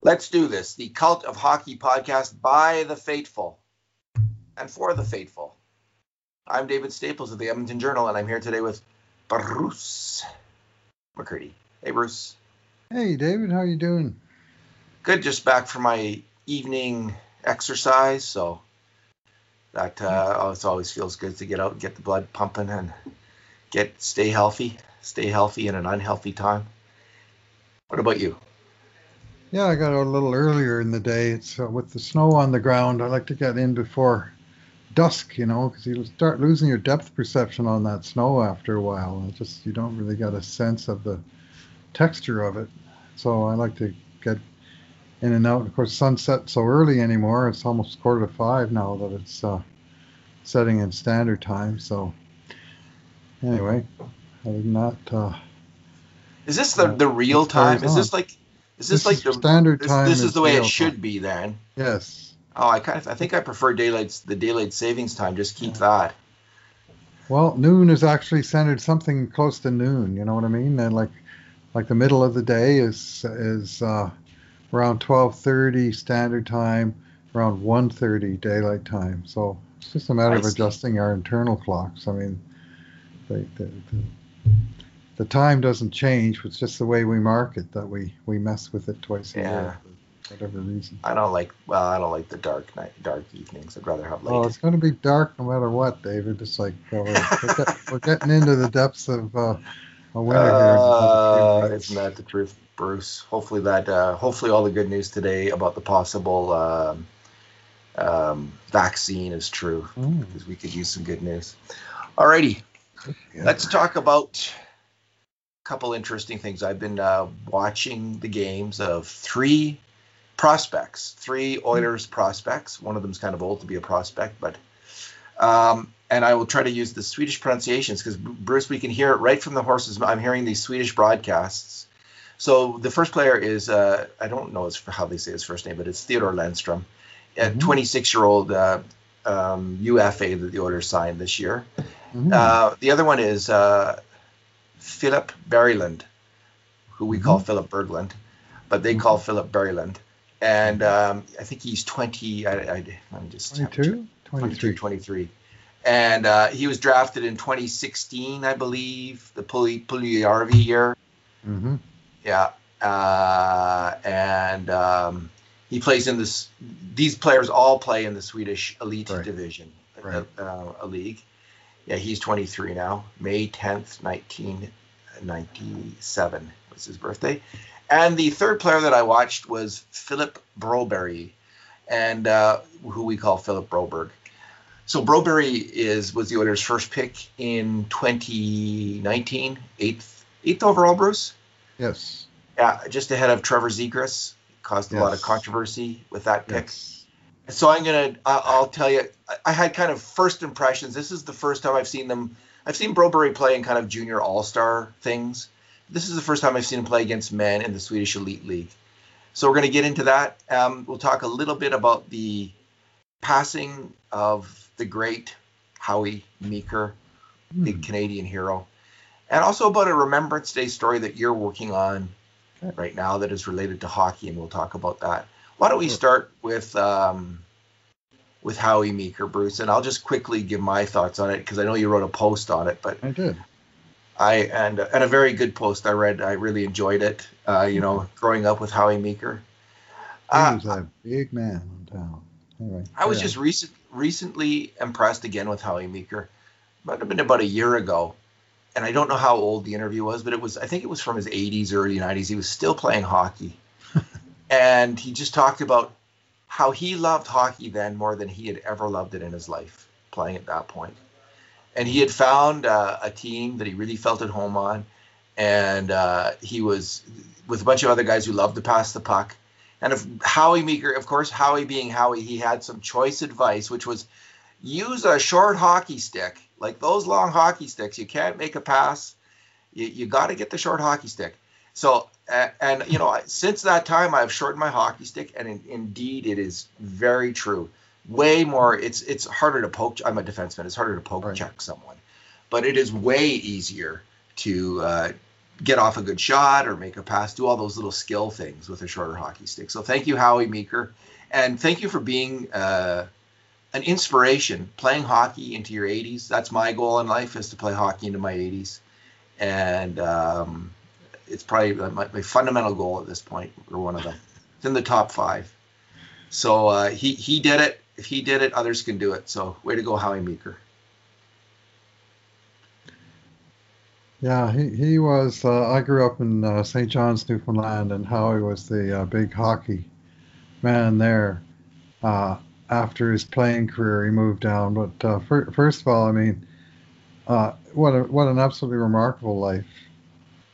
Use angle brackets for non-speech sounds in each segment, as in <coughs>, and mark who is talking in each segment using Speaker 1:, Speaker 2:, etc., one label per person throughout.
Speaker 1: Let's do this. The Cult of Hockey podcast by the faithful and for the faithful. I'm David Staples of the Edmonton Journal, and I'm here today with Bruce McCurdy. Hey, Bruce.
Speaker 2: Hey, David. How are you doing?
Speaker 1: Good. Just back from my evening exercise, so that uh, it always feels good to get out and get the blood pumping and get stay healthy, stay healthy in an unhealthy time. What about you?
Speaker 2: Yeah, I got out a little earlier in the day. It's uh, with the snow on the ground. I like to get in before dusk, you know, because you start losing your depth perception on that snow after a while. It just you don't really get a sense of the texture of it. So I like to get in and out. Of course, sunset so early anymore. It's almost quarter to five now that it's uh, setting in standard time. So anyway, other than that. Uh,
Speaker 1: is this the, the real time? Is this like is this,
Speaker 2: this
Speaker 1: like
Speaker 2: is
Speaker 1: the
Speaker 2: standard
Speaker 1: this,
Speaker 2: time?
Speaker 1: This is the way it should
Speaker 2: time.
Speaker 1: be then.
Speaker 2: Yes.
Speaker 1: Oh, I kind of I think I prefer daylight the daylight savings time. Just keep that.
Speaker 2: Well, noon is actually centered something close to noon. You know what I mean? And like, like the middle of the day is is uh, around 12:30 standard time, around 1:30 daylight time. So it's just a matter
Speaker 1: I
Speaker 2: of
Speaker 1: see.
Speaker 2: adjusting our internal clocks. I mean, the, the, the, the time doesn't change. It's just the way we mark it that we we mess with it twice a
Speaker 1: Yeah.
Speaker 2: year for whatever reason.
Speaker 1: I don't like well, I don't like the dark night, dark evenings. I'd rather have light.
Speaker 2: Oh, it's going to be dark no matter what, David. It's like uh, we're, we're, get, we're getting <laughs> into the depths of uh, a winter here. in another few
Speaker 1: Uh, isn't that the truth, Bruce? Hopefully that uh, hopefully all the good news today about the possible um, um, vaccine is true
Speaker 2: Mm,
Speaker 1: because we could use some good news. Alrighty,
Speaker 2: yeah.
Speaker 1: let's talk about couple interesting things. I've been uh, watching the games of three prospects, three Oilers prospects. One of them's kind of old to be a prospect, but um, and I will try to use the Swedish pronunciations because Bruce, we can hear it right from the horses. I'm hearing these Swedish broadcasts. So the first player is uh, I don't know how they say his first name, but it's Theodore Lindstrom, a
Speaker 2: Mhm.
Speaker 1: 26 year old uh, um, UFA that the Oilers signed this year.
Speaker 2: Mhm.
Speaker 1: Uh, the other one is uh, Philip Berryland, who we call
Speaker 2: Mhm.
Speaker 1: Philip Berglund, but they call Philip Berryland. And um, I think he's 20. I, I, let me just have
Speaker 2: 22?
Speaker 1: 23,
Speaker 2: 23.
Speaker 1: 23. And uh, he was drafted in 2016, I believe, the Puli Puljujärvi year.
Speaker 2: hmm
Speaker 1: Yeah. Uh, and um, he plays in this. These players all play in the Swedish elite
Speaker 2: Right.
Speaker 1: division,
Speaker 2: Right.
Speaker 1: uh, a league. Yeah, he's 23 now. May 10th, 1997 was his birthday. And the third player that I watched was Philip Broberry, and uh, who we call Philip Broberg. So Broberry is was the Oilers' first pick in 2019, eighth eighth overall, Bruce.
Speaker 2: Yes.
Speaker 1: Yeah, just ahead of Trevor Zegras. Caused a lot of controversy with that pick.
Speaker 2: Yes.
Speaker 1: So I'm gonna. I'll tell you. I- had kind of first impressions. This is the first time I've seen them. I've seen Broberry play in kind of junior all star things. This is the first time I've seen him play against men in the Swedish Elite League. So we're gonna get into that. Um, we'll talk a little bit about the passing of the great Howie Meeker, the
Speaker 2: Hmm.
Speaker 1: Canadian hero, and also about a Remembrance Day story that you're working on right now that is related to hockey, and we'll talk about that. Why don't we start with um, with Howie Meeker, Bruce, and I'll just quickly give my thoughts on it because I know you wrote a post on it, but
Speaker 2: I did.
Speaker 1: I and and a very good post I read. I really enjoyed it. Uh, you know, growing up with Howie Meeker.
Speaker 2: He
Speaker 1: Uh,
Speaker 2: was a big man town. Anyway.
Speaker 1: I was
Speaker 2: carry
Speaker 1: just recent, recently impressed again with Howie Meeker. Might have been about a year ago, and I don't know how old the interview was, but it was. I think it was from his 80s, early 90s. He was still playing hockey, and he just talked about how he loved hockey then more than he had ever loved it in his life, playing at that point. And he had found uh, a team that he really felt at home on, and uh, he was with a bunch of other guys who loved to pass the puck. And if Howie Meeker, of course, Howie being Howie, he had some choice advice, which was use a short hockey stick, like those long hockey sticks. You can't make a pass. You, you got to get the short hockey stick. So, and you know, since that time, I've shortened my hockey stick, and in, indeed, it is very true. Way more. It's it's harder to poke. I'm a defenseman. It's harder to poke
Speaker 2: Right.
Speaker 1: check someone, but it is way easier to uh, get off a good shot or make a pass, do all those little skill things with a shorter hockey stick. So thank you, Howie Meeker, and thank you for being uh, an inspiration, playing hockey into your 80s. That's my goal in life is to play hockey into my 80s, and um, it's probably my, my, fundamental goal at this point, or one of them. It's in the top five. So uh, he he did it. If he did it, others can do it. So way to go, Howie Meeker.
Speaker 2: Yeah, he, he was. Uh, I grew up in uh, St. John's, Newfoundland, and Howie was the uh, big hockey man there. Uh, after his playing career, he moved down. But uh, for, first of all, I mean, what a, what an absolutely remarkable life.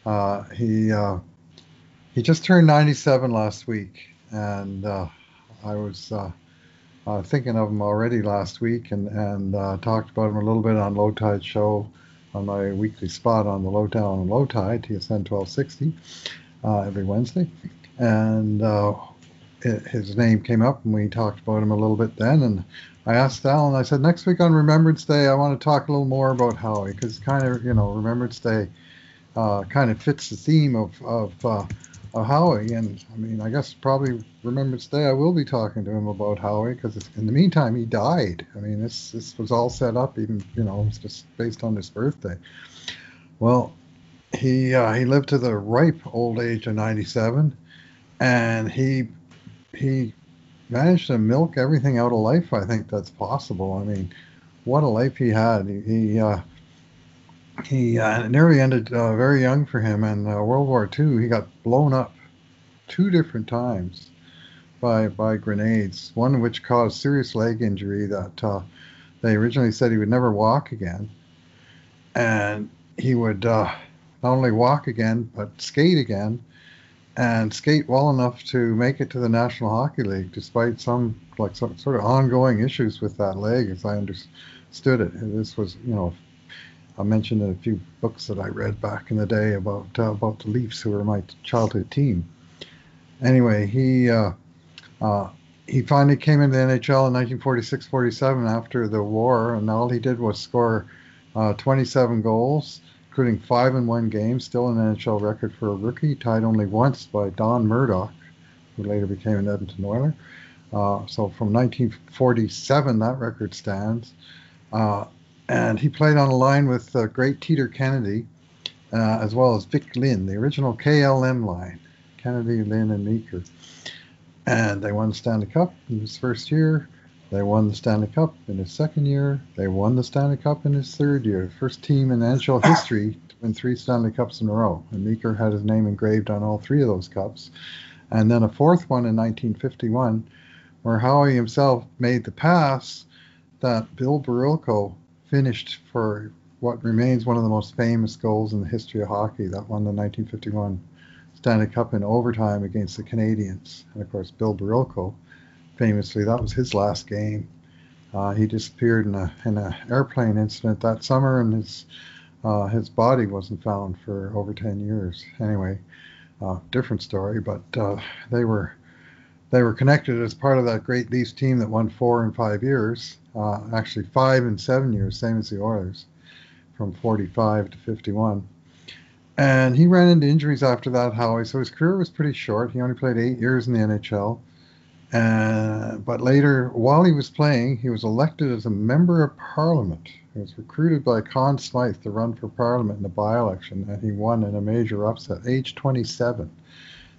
Speaker 2: Uh, he uh, he just turned 97 last week, and uh, I was thinking of him already last week, and and talked about him a little bit on Lowetide Show on my weekly spot on the Lowdown and Lowetide, TSN 1260, uh, every Wednesday. And uh, his name came up, and we talked about him a little bit then. And I asked Alan, I said, next week on Remembrance Day, I want to talk a little more about Howie, because kind of, you know, Remembrance Day uh, kind of fits the theme of, of uh, uh, Howie. And I mean, I guess probably Remembrance Day, I will be talking to him about Howie because in the meantime, he died. I mean, this this was all set up, even you know, it was just based on his birthday. Well, he uh, he lived to the ripe old age of 97, and he he managed to milk everything out of life. I think that's possible. I mean, what a life he had. He, he uh, he uh, nearly ended uh, very young for him. And uh, World War II, he got blown up two different times by by grenades. One which caused serious leg injury that uh, they originally said he would never walk again, and he would uh, not only walk again but skate again, and skate well enough to make it to the National Hockey League, despite some like some, sort of ongoing issues with that leg, as I understood it. This was you know I mentioned in a few books that I read back in the day about uh, about the Leafs, who were my childhood team. Anyway, he uh, uh, he finally came into the NHL in 1946-47 after the war, and all he did was score uh, 27 goals, including five in one game, still an NHL record for a rookie, tied only once by Don Murdoch, who later became an Edmonton Oiler. Uh, so from 1947, that record stands. And he played on a line with uh, great Teeder Kennedy, uh, as well as Vic Lynn, the original KLM line, Kennedy, Lynn, and Meeker. And they won the Stanley Cup in his first year. They won the Stanley Cup in his second year. They won the Stanley Cup in his third year. First team in NHL <coughs> history to win three Stanley Cups in a row. And Meeker had his name engraved on all three of those cups. And then a fourth one in 1951, where Howie himself made the pass that Bill Barilko finished for what remains one of the most famous goals in the history of hockey. That won the 1951 Stanley Cup in overtime against the Canadiens. And of course, Bill Barilko, famously, that was his last game. Uh, he disappeared in a in an airplane incident that summer, and his uh, his body wasn't found for over 10 years. Anyway, uh, different story, but uh, they were they were connected as part of that great Leafs team that won four and five years. Uh, actually, five and seven years, same as the Oilers, from 45 to 51. And he ran into injuries after that, Howie. So his career was pretty short. He only played eight years in the NHL. Uh, but later, while he was playing, he was elected as a member of parliament. He was recruited by Conn Smythe to run for parliament in a by election, and he won in a major upset, age 27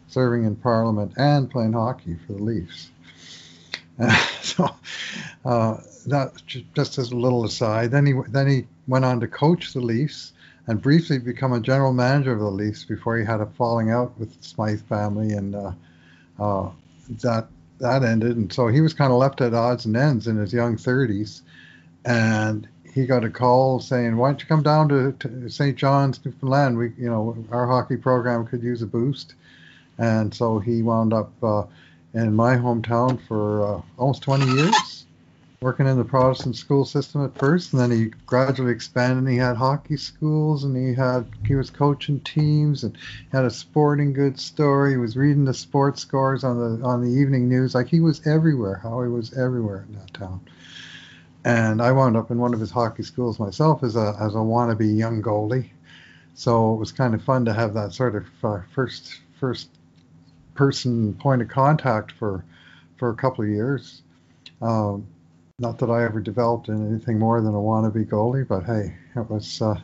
Speaker 2: serving in Parliament and playing hockey for the Leafs. <laughs> So uh, that just as a little aside. Then he then he went on to coach the Leafs and briefly become a general manager of the Leafs before he had a falling out with the Smythe family, and uh, uh that that ended. And so he was kind of left at odds and ends in his young 30s, and he got a call saying, "Why don't you come down to, to St. John's, Newfoundland? We, you know, our hockey program could use a boost." and so he wound up uh, in my hometown for uh, almost 20 years, working in the Protestant school system at first, and then he gradually expanded. And He had hockey schools, and he had he was coaching teams, and had a sporting goods store. He was reading the sports scores on the on the evening news. Like he was everywhere. How he was everywhere in that town. And I wound up in one of his hockey schools myself as a as a wannabe young goalie So it was kind of fun to have that sort of uh, first first person point of contact for for a couple of years. Um, not that I ever developed in anything more than a wannabe goalie, but hey, it was. Uh,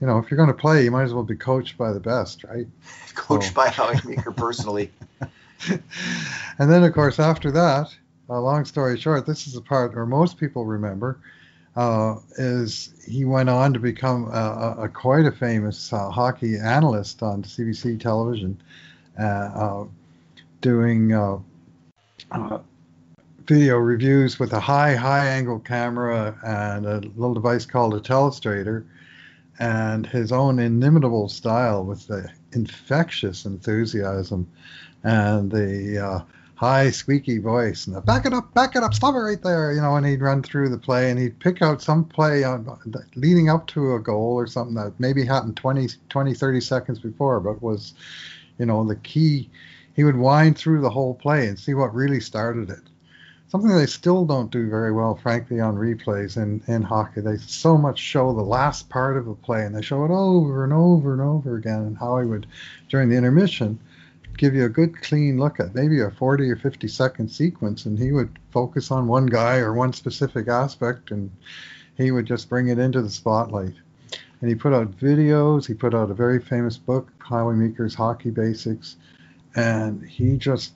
Speaker 2: you know, if you're going to play, you might as well be coached by the best, right? <laughs>
Speaker 1: Coached so. by Howie Meeker personally. <laughs>
Speaker 2: and then, of course, after that, uh, long story short, this is the part where most people remember. Uh, is he went on to become a, a, a quite a famous uh, hockey analyst on CBC television, Uh, uh, doing uh, uh, video reviews with a high high angle camera and a little device called a telestrator, and his own inimitable style with the infectious enthusiasm and the high squeaky voice and the back it up, back it up, stop it right there, you know, and he'd run through the play and he'd pick out some play on, leading up to a goal or something that maybe happened 20, 20, 30 seconds before, but was, you know, the key. He would wind through the whole play and see what really started it. Something they still don't do very well, frankly, on replays in, in hockey. They so much show the last part of a play and they show it over and over and over again. And how he would, during the intermission, give you a good clean look at maybe a 40 or 50 second sequence and he would focus on one guy or one specific aspect and he would just bring it into the spotlight and he put out videos he put out a very famous book howie meeker's hockey basics and he just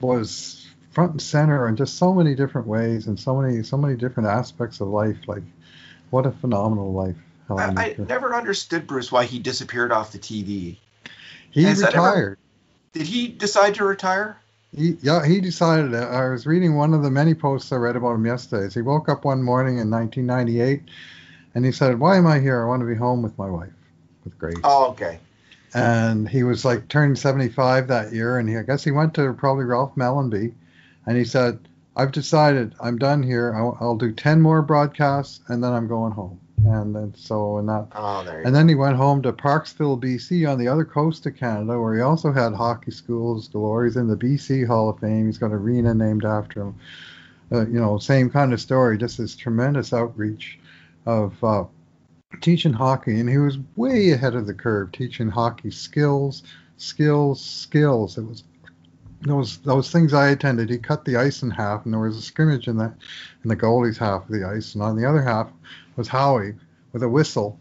Speaker 2: was front and center in just so many different ways and so many so many different aspects of life like what a phenomenal life
Speaker 1: I, I, never understood bruce why he disappeared off the tv
Speaker 2: he Has retired
Speaker 1: did he decide to retire?
Speaker 2: He, yeah, he decided. I was reading one of the many posts I read about him yesterday. He woke up one morning in 1998, and he said, "Why am I here? I want to be home with my wife, with Grace."
Speaker 1: Oh, okay.
Speaker 2: And he was like turned 75 that year, and he, I guess he went to probably Ralph Mellanby, and he said, "I've decided. I'm done here. I'll, I'll do 10 more broadcasts, and then I'm going home." and then so and that
Speaker 1: oh,
Speaker 2: and go. then he went home to Parksville, BC, on the other coast of Canada, where he also had hockey schools galore. He's in the BC Hall of Fame. He's got an arena named after him. Uh, you know, same kind of story. Just this tremendous outreach of uh, teaching hockey, and he was way ahead of the curve, teaching hockey skills, skills, skills. It was those those things I attended. He cut the ice in half, and there was a scrimmage in the in the goalie's half of the ice, and on the other half was Howie with a whistle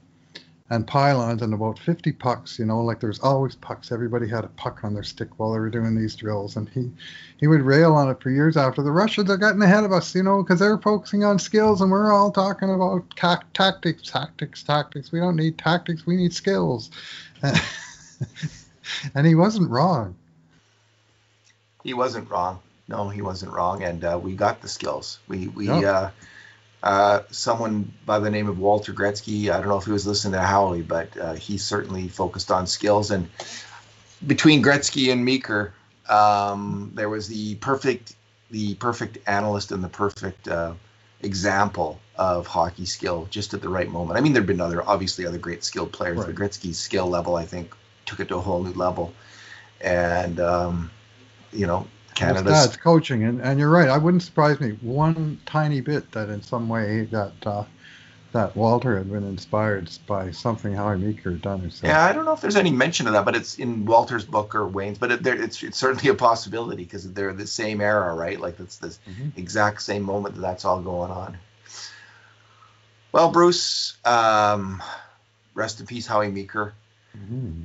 Speaker 2: and pylons and about 50 pucks. You know, like there's always pucks. Everybody had a puck on their stick while they were doing these drills, and he he would rail on it for years after the Russians are getting ahead of us. You know, because they're focusing on skills, and we're all talking about tactics, tactics, tactics. We don't need tactics. We need skills. <laughs> and he wasn't wrong.
Speaker 1: He wasn't wrong. No, he wasn't wrong, and uh, we got the skills. We we. Yep. Uh, uh, someone by the name of Walter Gretzky. I don't know if he was listening to Howie, but uh, he certainly focused on skills. And between Gretzky and Meeker, um, there was the perfect, the perfect analyst and the perfect uh, example of hockey skill just at the right moment. I mean, there've been other, obviously, other great skilled players, right. but Gretzky's skill level, I think, took it to a whole new level. And um, you know, Canada's
Speaker 2: that's coaching, and, and you're right. I wouldn't surprise me one tiny bit that in some way that uh, that Walter had been inspired by something Howie Meeker had done himself.
Speaker 1: Yeah, I don't know if there's any mention of that, but it's in Walter's book or Wayne's. But it, it's it's certainly a possibility because they're the same era, right? Like it's the mm-hmm. exact same moment that that's all going on. Well, Bruce, um, rest in peace, Howie Meeker. Mm-hmm.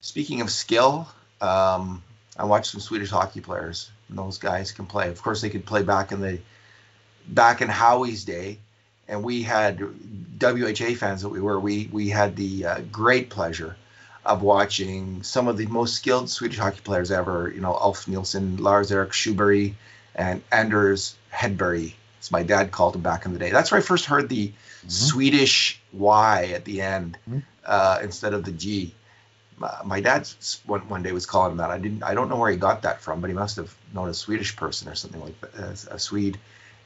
Speaker 1: Speaking of skill, um, I watched some Swedish hockey players, and those guys can play. Of course, they could play back in the back in Howie's day, and we had WHA fans that we were. We we had the uh, great pleasure of watching some of the most skilled Swedish hockey players ever. You know, Ulf Nilsson, Lars Erik Sjöberg, and Anders Hedberg, as my dad called him back in the day. That's where I first heard the mm-hmm. Swedish Y at the end mm-hmm. uh, instead of the G my dad one, one day was calling him that. I didn't. I don't know where he got that from, but he must have known a Swedish person or something like that, a Swede,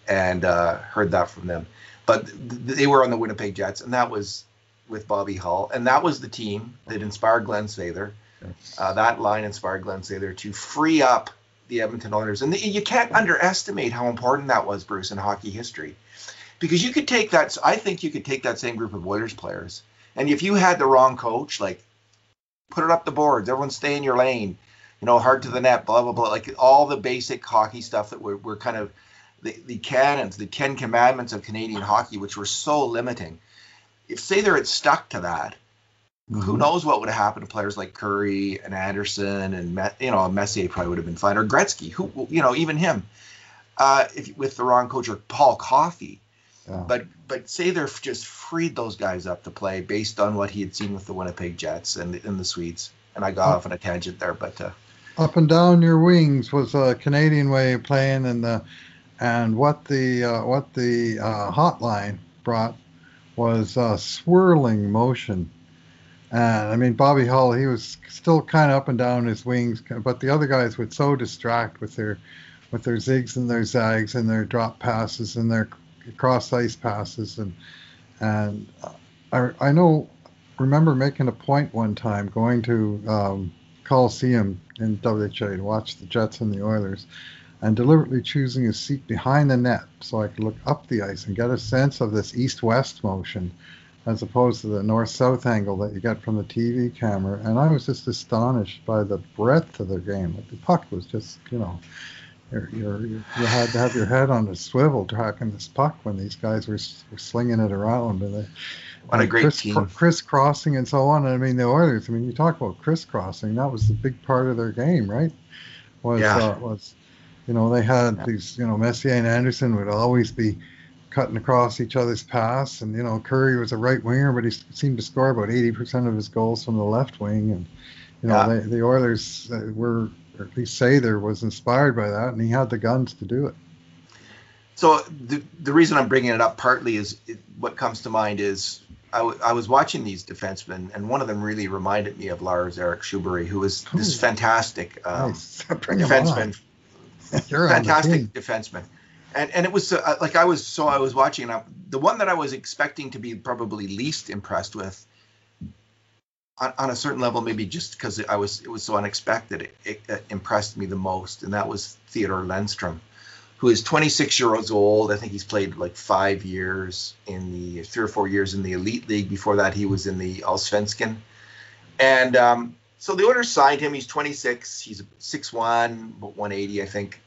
Speaker 1: and uh, heard that from them. But th- they were on the Winnipeg Jets, and that was with Bobby Hull, and that was the team that inspired Glenn Sather. Uh, that line inspired Glenn Sather to free up the Edmonton Oilers, and the, you can't underestimate how important that was, Bruce, in hockey history, because you could take that. I think you could take that same group of Oilers players And if you had the wrong coach, like put it up the boards, everyone stay in your lane, you know, hard to the net, blah blah blah, like all the basic hockey stuff that we're, we're kind of the, the canons, the Ten Commandments of Canadian hockey, which were so limiting. If say they had stuck to that, mm-hmm. who knows what would have happened to players like Kurri and Anderson and you know Messier probably would have been fine or Gretzky, who you know even him, uh, if, with the wrong coach or Paul Coffey. Yeah. But but say they're just freed those guys up to play based on what he had seen with the Winnipeg Jets and in the Swedes. And I got off on a tangent there, but uh,
Speaker 2: up and down your wings was a Canadian way of playing, and the and what the uh, what the uh, hotline brought was uh, swirling motion. And I mean, Bobby Hull, he was still kind of up and down his wings, but the other guys would so distract with their with their zigs and their zags and their drop passes and their cross ice passes and and I, I know remember making a point one time going to um, Coliseum in WHA to watch the Jets and the Oilers and deliberately choosing a seat behind the net so I could look up the ice and get a sense of this east-west motion as opposed to the north-south angle that you get from the TV camera. And I was just astonished by the breadth of the game. Like the puck was just, you know, you're, you're, you had to have your head on a swivel tracking this puck when these guys were, were slinging it around. And they,
Speaker 1: what a great
Speaker 2: criss,
Speaker 1: team.
Speaker 2: Crisscrossing and so on. I mean, the Oilers. I mean, you talk about crisscrossing. That was the big part of their game, right? Was yeah. uh, was you know they had yeah. these you know Messier and Anderson would always be cutting across each other's paths, and you know Kurri was a right winger, but he seemed to score about 80% of his goals from the left wing, and you know yeah. they, the Oilers uh, were, or at least say there was inspired by that, and he had the guns to do it.
Speaker 1: So the the reason I'm bringing it up partly is it, what comes to mind is I, w- I was watching these defensemen, and one of them really reminded me of Lars Erik Sjöberg, who was Ooh, this fantastic um, nice. <laughs> defenseman, <laughs> fantastic defenseman. And, and it was uh, like I was so I was watching uh, the one that I was expecting to be probably least impressed with on, on a certain level maybe just because I was it was so unexpected it, it, impressed me the most and that was Theodore Lennström who is 26 years old. I think he's played like five years in the three or four years in the elite league. Before that, he was in the Allsvenskan. And um, so the Oilers signed him. He's 26. He's 6'1, 180, I think.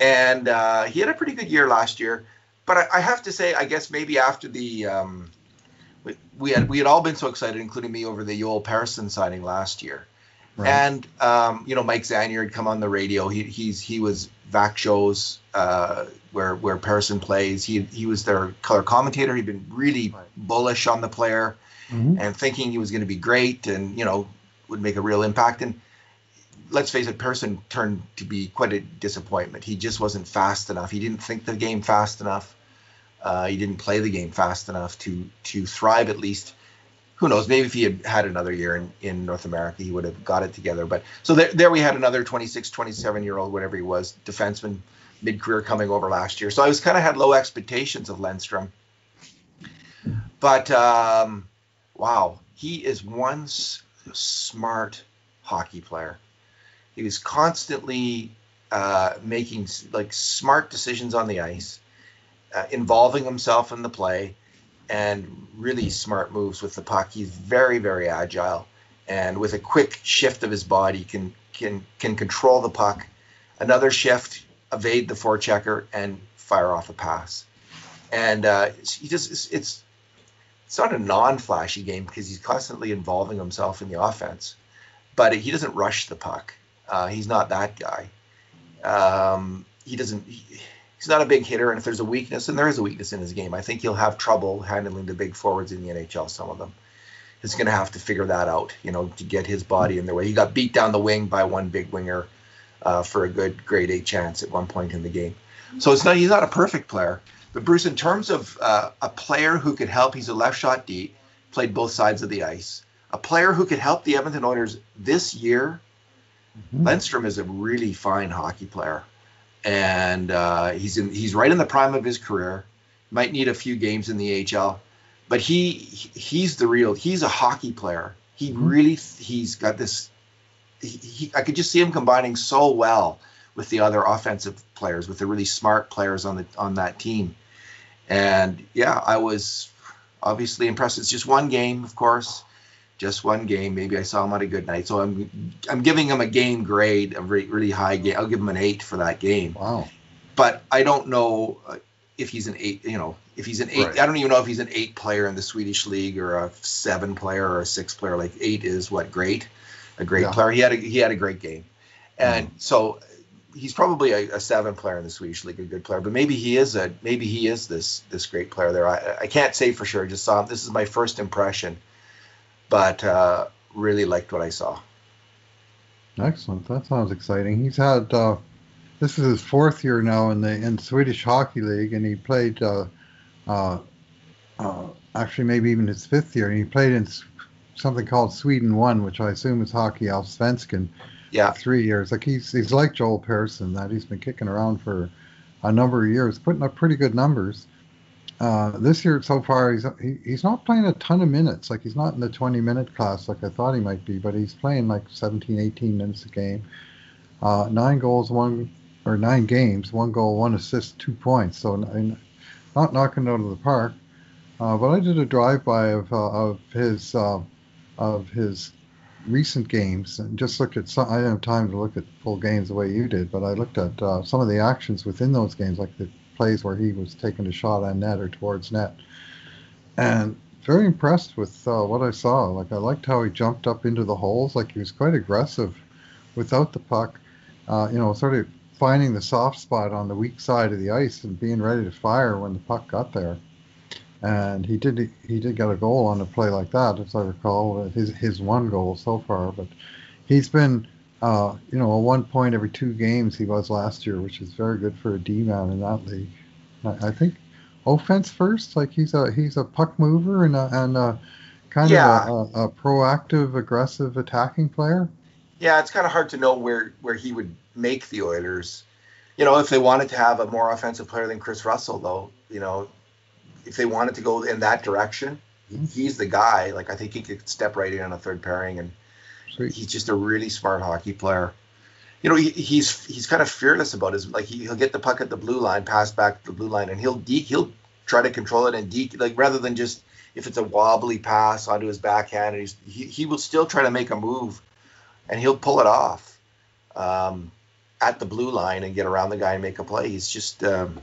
Speaker 1: And uh, he had a pretty good year last year. But I, I have to say, I guess maybe after the um, we, had we had all been so excited, including me, over the Joel Persson signing last year. Right. And um, you know, Mike Zanier had come on the radio. He he's he was Växjö uh, where where Persson plays. He he was their color commentator. He'd been really right. bullish on the player mm-hmm. and thinking he was going to be great and you know would make a real impact. And let's face it, Persson turned to be quite a disappointment. He just wasn't fast enough. He didn't think the game fast enough. Uh, he didn't play the game fast enough to to thrive at least who knows? Maybe if he had had another year in, in North America, he would have got it together. But so there, there we had another 26, 27 year old, whatever he was, defenseman, mid career coming over last year. So I was kind of had low expectations of Lennström. But um, wow, he is one s- smart hockey player. He was constantly uh, making like smart decisions on the ice, uh, involving himself in the play and really smart moves with the puck. He's very, very agile, and with a quick shift of his body, can can can control the puck. Another shift, evade the forechecker, and fire off a pass. And uh, he just it's, it's it's not a non-flashy game because he's constantly involving himself in the offense, but he doesn't rush the puck. Uh, he's not that guy. Um, he doesn't. He, he's not a big hitter, and if there's a weakness, and there is a weakness in his game, I think he'll have trouble handling the big forwards in the NHL. Some of them, he's going to have to figure that out, you know, to get his body in the way. He got beat down the wing by one big winger uh, for a good grade A chance at one point in the game. So it's not he's not a perfect player, but Bruce, in terms of uh, a player who could help, he's a left shot D, played both sides of the ice. A player who could help the Edmonton Oilers this year. Mm-hmm. Lennström is a really fine hockey player and uh, he's in he's right in the prime of his career. Might need a few games in the HL, but he he's the real. He's a hockey player. He mm-hmm. really he's got this. He, he, I could just see him combining so well with the other offensive players, with the really smart players on the on that team. And yeah, I was obviously impressed. It's just one game, of course, just one game. Maybe I saw him on a good night, so I'm I'm giving him a game grade, a re- really high game. I'll give him an eight for that game.
Speaker 2: Wow.
Speaker 1: But I don't know uh, if he's an eight. You know, if he's an eight.
Speaker 2: Right.
Speaker 1: I don't even know if he's an eight player in the Swedish league or a seven player or a six player. Like eight is what great, a great
Speaker 2: Yeah.
Speaker 1: player. He had a he had a great game, and so he's probably a, a seven player in the Swedish league, a good player. But maybe he is a maybe he is this this great player there. I I can't say for sure. I just saw him. This is my first impression, but uh, really liked what I saw.
Speaker 2: Excellent. That sounds exciting. He's had uh, this is his fourth year now in the in Swedish Hockey League, and he played uh, uh, uh, actually maybe even his fifth year. And he played in something called Sweden One, which I assume is Hockey Allsvenskan.
Speaker 1: Yeah,
Speaker 2: three years. Like he's he's like Joel Persson that he's been kicking around for a number of years, putting up pretty good numbers. Uh, this year so far, he's he, he's not playing a ton of minutes. Like he's not in the 20 minute class like I thought he might be, but he's playing like 17, 18 minutes a game. Uh, nine goals, one or nine games, one goal, one assist, two points. So not knocking out of the park. Uh, but I did a drive by of uh, of his uh, of his recent games and just looked at some. I didn't have time to look at full games the way you did, but I looked at some of the actions within those games, like the plays where he was taking a shot on net or towards net, and very impressed with uh, what I saw. Like I liked how he jumped up into the holes. Like he was quite aggressive without the puck. Uh, you know, sort of finding the soft spot on the weak side of the ice and being ready to fire when the puck got there. And he did he did get a goal on a play like that, as I recall, his his one goal so far. But he's been uh, you know a one point every two games he was last year, which is very good for a D man in that league. I, I think offense first, like he's a he's a puck mover and a, and a kind
Speaker 1: Yeah.
Speaker 2: of a, a, a proactive, aggressive attacking player.
Speaker 1: yeah. It's kind of hard to know where where he would make the Oilers. You know, if they wanted to have a more offensive player than Chris Russell, though, you know, if they wanted to go in that direction, he's the guy. Like I think he could step right in on a third pairing, and He's just a really smart hockey player. You know, he, he's he's kind of fearless about his like he, he'll get the puck at the blue line, pass back to the blue line, and he'll de- he'll try to control it and de- like rather than just if it's a wobbly pass onto his backhand, and he's he, he will still try to make a move, and he'll pull it off um, at the blue line and get around the guy and make a play. He's just um,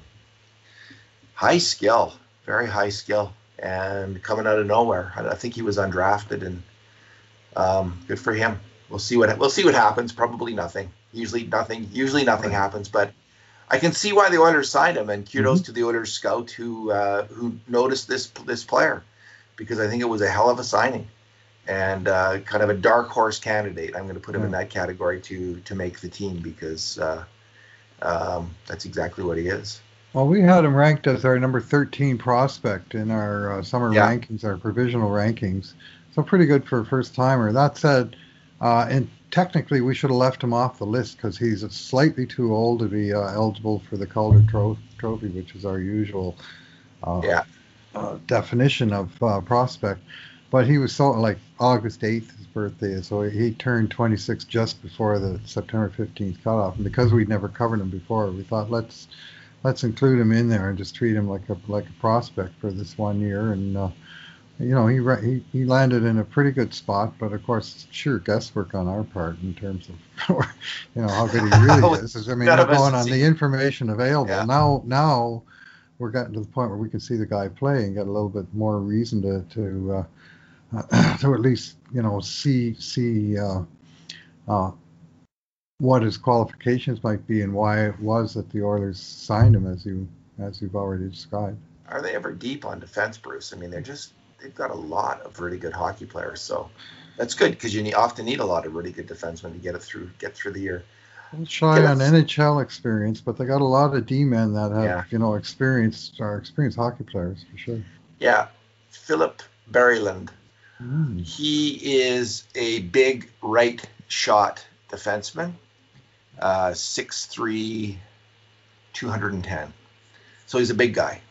Speaker 1: high skill, very high skill, and coming out of nowhere. I, I think he was undrafted, and um, good for him. We'll see what we'll see what happens. Probably nothing. Usually nothing. Usually nothing happens, but. I can see why the Oilers signed him, and kudos to the Oilers scout who uh, who noticed this this player, because I think it was a hell of a signing, and uh, kind of a dark horse candidate. I'm going to put him in that category to to make the team because uh, um, that's exactly what he is.
Speaker 2: Well, we had him ranked as our number 13 prospect in our uh, summer
Speaker 1: Yeah.
Speaker 2: rankings, our provisional rankings. So pretty good for a first timer. That said, uh, and technically we should have left him off the list because he's slightly too old to be uh, eligible for the Calder tro- Trophy, which is our usual uh,
Speaker 1: Yeah.
Speaker 2: uh, definition of uh, prospect. But he was so like August 8th, his birthday, so he turned 26 just before the September 15th cutoff. And because we'd never covered him before, we thought let's let's include him in there and just treat him like a like a prospect for this one year. And uh, you know, he, he he landed in a pretty good spot, but of course, it's sheer guesswork on our part in terms of <laughs> you know how good he really <laughs> is. I mean, we're going on the information available
Speaker 1: Yeah.
Speaker 2: now. Now we're getting to the point where we can see the guy play and get a little bit more reason to to uh, <clears throat> to at least you know see see uh, uh, what his qualifications might be and why it was that the Oilers signed him as you as you've already described.
Speaker 1: Are they ever deep on defense, Bruce? I mean, they're just they've got a lot of really good hockey players, so that's good because you need, often need a lot of really good defensemen to get it through get through the year.
Speaker 2: Shy
Speaker 1: Yeah,
Speaker 2: on NHL experience, but they got a lot of D men that have
Speaker 1: Yeah.
Speaker 2: you know experienced are experienced hockey players for sure.
Speaker 1: Yeah, Philip Berryland.
Speaker 2: Mm.
Speaker 1: He is a big right shot defenseman, uh, 6'3", 210. So he's a big guy.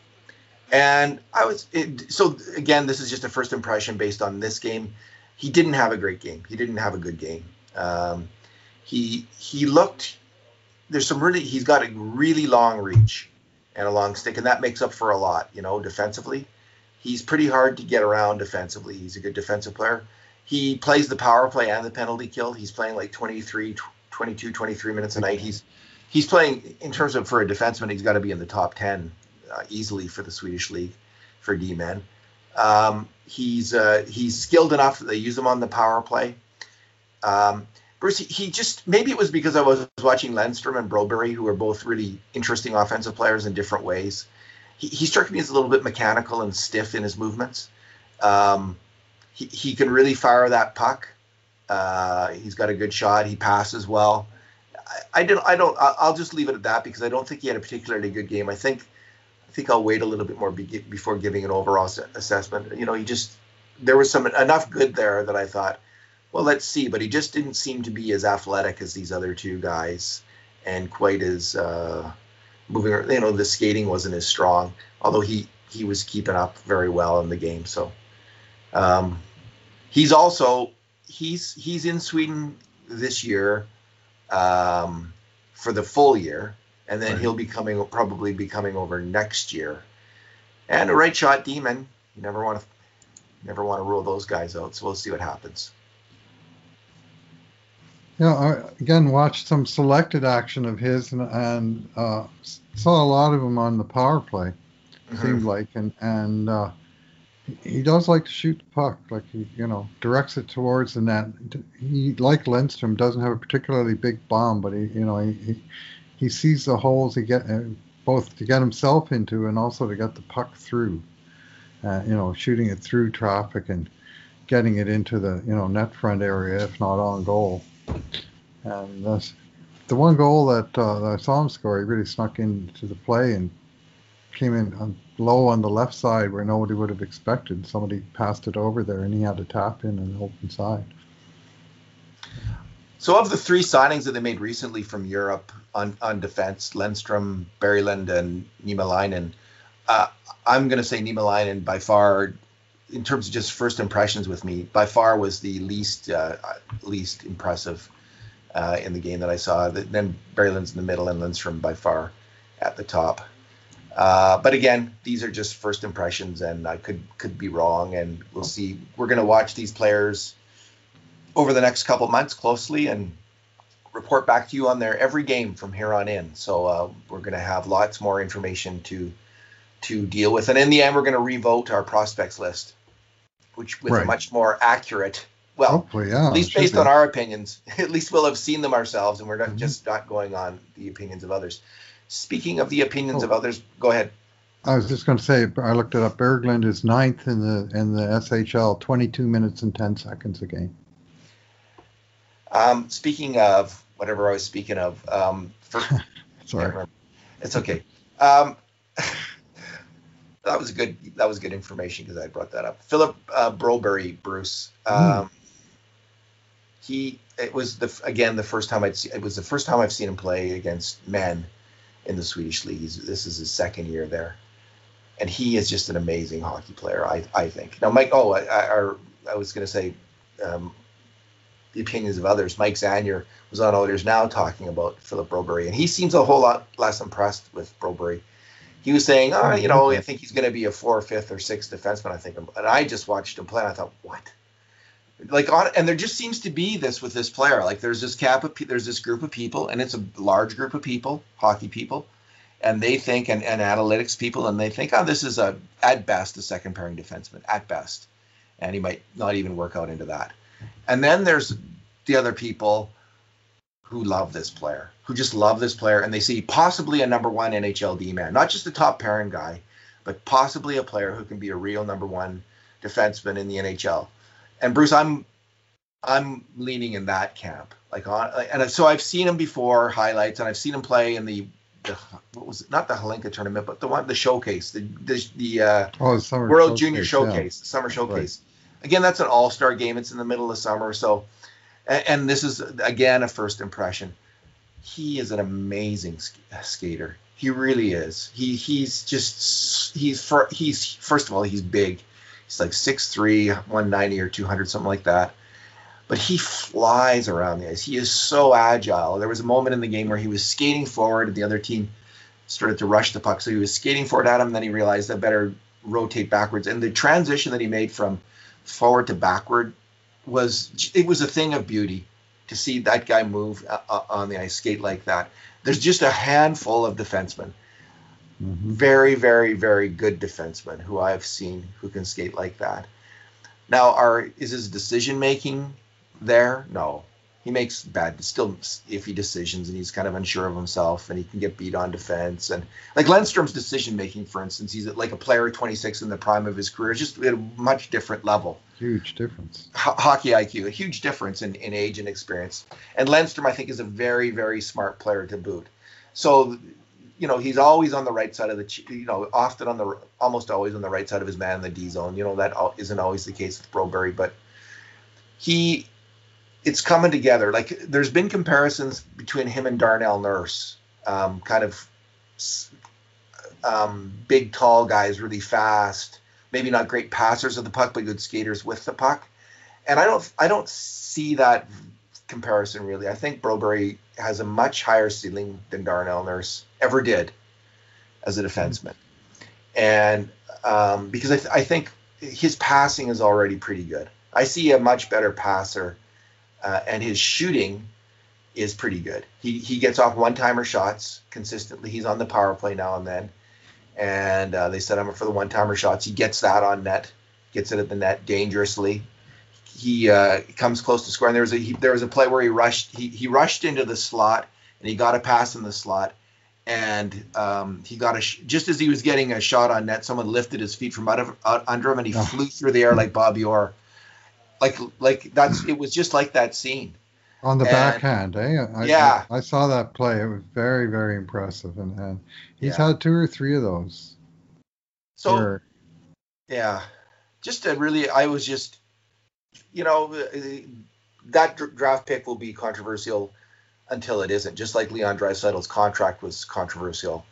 Speaker 1: And I was it, so again. This is just a first impression based on this game. He didn't have a great game. He didn't have a good game. Um, he he looked. There's some really. He's got a really long reach and a long stick, and that makes up for a lot. You know, defensively He's pretty hard to get around defensively. He's a good defensive player. He plays the power play and the penalty kill. He's playing like 23, 22, 23 minutes a night. He's he's playing in terms of for a defenseman. He's got to be in the top 10 uh, easily for the Swedish league for D men. Um, he's uh, he's skilled enough they use him on the power play. Um, Bruce, he, just maybe it was because I was watching Lennström and Broberg, who are both really interesting offensive players in different ways he, he struck me as a little bit mechanical and stiff in his movements. Um, he, he can really fire that puck. Uh, he's got a good shot. He passes well. I, I don't. I don't. I'll just leave it at that because I don't think he had a particularly good game. I think. Think I'll wait a little bit more before giving an overall assessment. You know, he just there was some enough good there that I thought, well, let's see. But he just didn't seem to be as athletic as these other two guys, and quite as uh, moving. You know, the skating wasn't as strong, although he he was keeping up very well in the game. So um, he's also he's he's in Sweden this year um, for the full year, and then right. he'll be coming probably be coming over next year. And a right shot demon. You never want to never want to rule those guys out. So we'll see what happens.
Speaker 2: Yeah, I again watched some selected action of his and, and uh, saw a lot of them on the power play. Mm-hmm. Seemed like, and and uh, he does like to shoot the puck. Like he, you know, directs it towards the net. He, like Lindstrom, doesn't have a particularly big bomb, but he, you know, he he sees the holes he get uh, both to get himself into and also to get the puck through. Uh, you know, shooting it through traffic and getting it into the you know net front area, if not on goal. And that's the one goal that, uh, that I saw him score. He really snuck into the play and came in on, low on the left side where nobody would have expected. Somebody passed it over there, and he had to tap in an open side.
Speaker 1: So, of the three signings that they made recently from Europe on, on defense, Lennström, Berglund, and Niemelainen, uh, I'm going to say Niemelainen by far, in terms of just first impressions with me, by far was the least uh, least impressive uh, in the game that I saw. Then Berglund's in the middle and Lindstrom by far at the top. Uh, but again, these are just first impressions, and I could could be wrong, and we'll see. We're going to watch these players over the next couple months closely and report back to you on their every game from here on in. So uh, we're going to have lots more information to to deal with, and in the end, we're going to revote our prospects list, which with right. a much more accurate well, yeah, at least based be. on our opinions, <laughs> at least we'll have seen them ourselves, and we're not mm-hmm. just not going on the opinions of others. Speaking of the opinions oh. of others, go ahead.
Speaker 2: I was just going to say, I looked it up. Berglund is ninth in the in the SHL, 22 minutes and 10 seconds a game.
Speaker 1: Um, speaking of whatever I was speaking of, um, <laughs> for,
Speaker 2: sorry,
Speaker 1: it's okay. Um, <laughs> that was good. That was good information because I brought that up. Philip uh, Bruce. Mm he it was the again the first time I'd see it was the first time I've seen him play against men in the Swedish league. He's, this is his second year there, and he is just an amazing hockey player. I I think now Mike. Oh, I I, I was going to say. Um, the opinions of others. Mike Zanier was on Oilers Now talking about Philip Broberg, and he seems a whole lot less impressed with Broberg. He was saying, "Oh, you know, I think he's going to be a four, fifth, or sixth defenseman." I think, and I just watched him play, and I thought, "What? like and there just seems to be this with this player like there's this cap of there's this group of people and it's a large group of people hockey people and they think and, and analytics people and they think oh this is a at best a second pairing defenseman at best and he might not even work out into that and then there's the other people who love this player who just love this player and they see possibly a number one nhl d man not just a top pairing guy but possibly a player who can be a real number one defenseman in the nhl and Bruce, I'm I'm leaning in that camp. Like on, and so I've seen him before highlights, and I've seen him play in the, the what was it? Not the Hlinka tournament, but the one the showcase, the the, the uh,
Speaker 2: oh,
Speaker 1: World
Speaker 2: showcase,
Speaker 1: Junior Showcase, yeah. Summer Showcase. Right. Again, that's an All Star game. It's in the middle of summer, so and, this is again a first impression. He is an amazing uh, skater. He really is. He he's just he's for he's first of all he's big He's like 6'3, 190 or 200, something like that. But he flies around the ice. He is so agile. There was a moment in the game where he was skating forward, and the other team started to rush the puck. So he was skating forward at him, and then he realized I better rotate backwards. And the transition that he made from forward to backward was it was a thing of beauty to see that guy move uh, uh, on the ice skate like that. There's just a handful of defensemen, mm-hmm. very, very, very good defensemen who I have seen who can skate like that. Now, are is his decision making there? No, he makes bad, still iffy decisions, and he's kind of unsure of himself, and he can get beat on defense. And like Lundstrom's decision making, for instance, he's like a player 26 in the prime of his career, just at a much different level.
Speaker 2: Huge difference.
Speaker 1: H- hockey IQ, a huge difference in, in age and experience. And Lundstrom, I think, is a very, very smart player to boot. So, you know, he's always on the right side of the, you know, often on the, almost always on the right side of his man in the D zone. You know, that isn't always the case with Broberg, but he it's coming together. Like there's been comparisons between him and Darnell Nurse, um, kind of um, big, tall guys, really fast. Maybe not great passers of the puck, but good skaters with the puck. And I don't, I don't see that comparison really. I think Broberg has a much higher ceiling than Darnell Nurse ever did as a defenseman, and um, because I, th- I think his passing is already pretty good. I see a much better passer uh, and his shooting is pretty good. He he gets off one timer shots consistently. He's on the power play now and then, and uh, they set him up for the one timer shots. He gets that on net, gets it at the net dangerously. He uh, comes close to scoring. There was a he, there was a play where he rushed he he rushed into the slot and he got a pass in the slot. And um, he got a sh- just as he was getting a shot on net, someone lifted his feet from out of out under him, and he oh. flew through the air like Bobby Orr like like that's it was just like that scene.
Speaker 2: On the and, backhand eh? I, yeah. I, I, saw that play. It was very very impressive. And, and he's yeah. had two or three of those.
Speaker 1: So where, yeah. Just a really i was just you know that draft pick will be controversial until it isn't. Just like leon Draisaitl's contract was controversial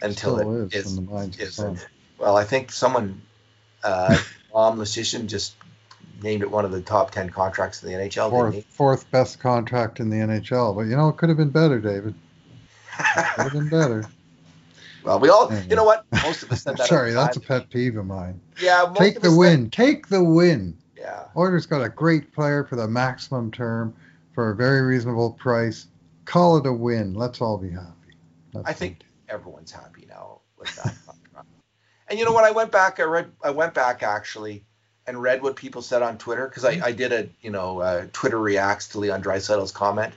Speaker 1: until it is, is isn't. well i think someone uh <laughs> Tom Luszczyszyn just named it one of the top 10 contracts in the NHL.
Speaker 2: Fourth, fourth best contract in the NHL. But, you know, it could have been better, David. could have been better. <laughs>
Speaker 1: Well, we all, you know what? Most of us said <laughs> that.
Speaker 2: Sorry, that's a pet peeve of mine.
Speaker 1: Yeah.
Speaker 2: Take the win. Said, Take the win.
Speaker 1: Yeah.
Speaker 2: Oilers got a great player for the maximum term for a very reasonable price. Call it a win. Let's all be happy.
Speaker 1: That's I think it. everyone's happy now with that. <laughs> and you know what? I went back. I read. I went back actually and read what people said on Twitter because I. I did a you know uh, Twitter reacts to Leon Draisaitl's comment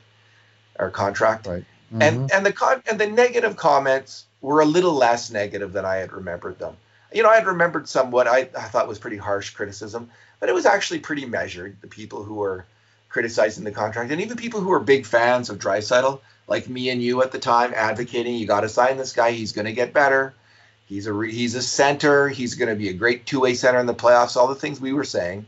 Speaker 1: or contract,
Speaker 2: right.
Speaker 1: mm-hmm. and and the con- and the negative comments were a little less negative than I had remembered them. You know, I had remembered somewhat I, I thought was pretty harsh criticism, but it was actually pretty measured. The people who were criticizing the contract, and even people who were big fans of Draisaitl, like me and you at the time, advocating you got to sign this guy. He's going to get better. He's a re- he's a center. He's going to be a great two way center in the playoffs. All the things we were saying,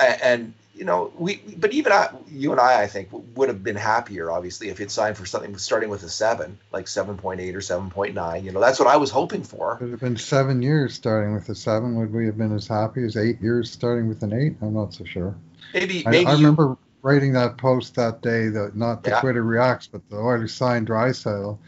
Speaker 1: and, and you know we. But even I, you and I, I think would have been happier, obviously, if he'd signed for something starting with a seven, like seven point eight or seven point nine. You know, that's what I was hoping for.
Speaker 2: It would have been seven years starting with a seven. Would we have been as happy as eight years starting with an eight? I'm not so sure.
Speaker 1: Maybe. maybe
Speaker 2: I, I remember writing that post that day. That not the yeah. Twitter reacts, but the Oilers signed Draisaitl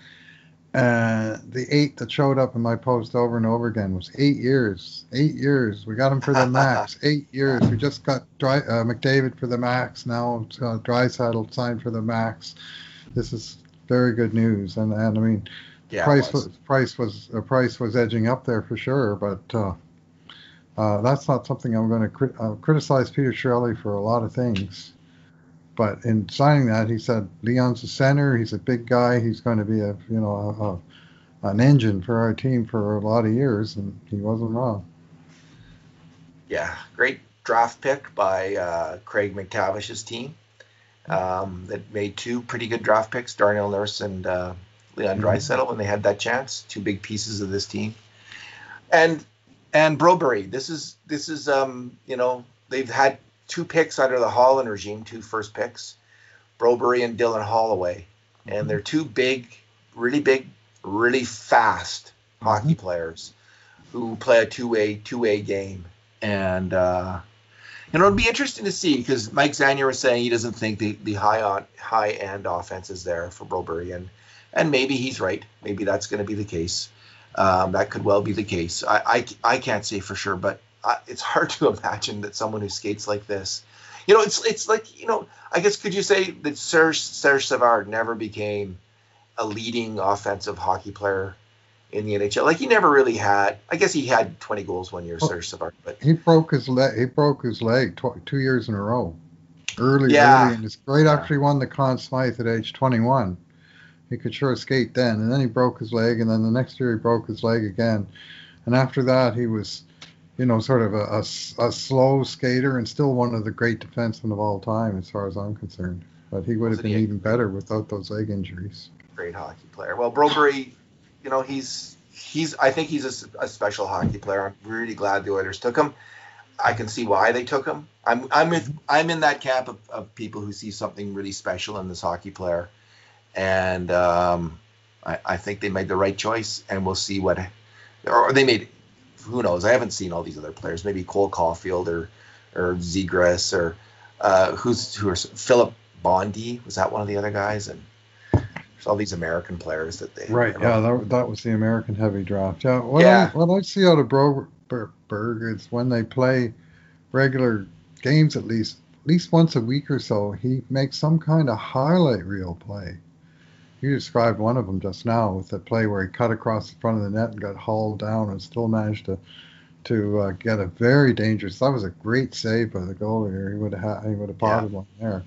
Speaker 2: and the eight that showed up in my post over and over again was eight years. Eight years. We got him for the max. <laughs> eight years. We just got Dry, uh, McDavid for the max. Now uh, Draisaitl signed for the max. This is very good news. And and I mean, yeah, price was. was. price was uh, price was edging up there for sure. But uh, uh, that's not something I'm going to crit- uh, criticize Peter Chiarelli for a lot of things. But in signing that, he said Leon's a center. He's a big guy. He's going to be a you know a, a, an engine for our team for a lot of years, and he wasn't wrong.
Speaker 1: Yeah, great draft pick by uh, Craig MacTavish's team um, that made two pretty good draft picks, Darnell Nurse and uh, Leon mm-hmm. When they had that chance. Two big pieces of this team, and and Broberg. This is this is um, you know they've had two picks under the Holland regime, two first picks, Broberg and Dylan Holloway, and mm-hmm. they're two big, really big, really fast mm-hmm. hockey players who play a two-way two-way game, and uh, you know it'd be interesting to see because Mike Zanier was saying he doesn't think the the high on high end offense is there for Broberg, and and maybe he's right, maybe that's going to be the case. Um, that could well be the case. I, I, I can't say for sure, but I, it's hard to <laughs> imagine that someone who skates like this, you know, it's it's like you know, I guess could you say that Serge Serge Savard never became a leading offensive hockey player in the NHL? Like he never really had. I guess he had 20 goals one year, Serge Savard, but
Speaker 2: he broke his leg. He broke his leg tw- two years in a row. Early,
Speaker 1: Yeah.
Speaker 2: early in his right after he won the Conn Smythe at age 21. He could sure skate then, and then he broke his leg, and then the next year he broke his leg again, and after that he was, you know, sort of a a slow skater and still one of the great defensemen of all time, as far as I'm concerned. But he would have been even better without those leg injuries.
Speaker 1: great hockey player. Well, Broberg, you know, he's he's. I think he's a special hockey player. I'm really glad the Oilers took him. I can see why they took him. I'm I'm with, I'm in that camp of, of people who see something really special in this hockey player, and um, I, I think they made the right choice. And we'll see what, or they made. Who knows? I haven't seen all these other players. Maybe Cole Caufield or or Zegras or uh, who's who are Philip Bondi was that one of the other guys and there's all these American players that they
Speaker 2: Right. Yeah, that, that was the American heavy draft. Yeah. What
Speaker 1: Yeah.
Speaker 2: I what I see out of Broberg is when they play regular games, at least at least once a week or so, he makes some kind of highlight reel play. You described one of them just now with the play where he cut across the front of the net and got hauled down and still managed to to uh, get a very dangerous. That was a great save by the goalie. Here he would have he would have
Speaker 1: Yeah.
Speaker 2: potted one there,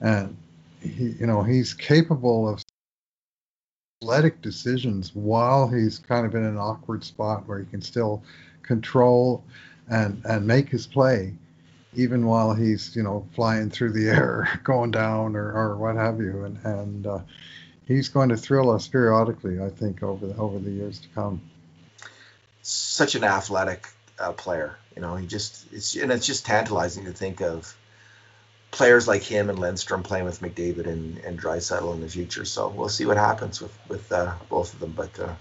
Speaker 2: and he you know he's capable of athletic decisions while he's kind of in an awkward spot where he can still control and and make his play even while he's you know flying through the <laughs> air going down or, or what have you and and uh, he's going to thrill us periodically I think over the, over the years to come
Speaker 1: such an athletic uh, player. You know, he just it's and it's just tantalizing to think of players like him and Lindstrom playing with McDavid and and Draisaitl in the future. So we'll see what happens with with uh, both of them. But uh,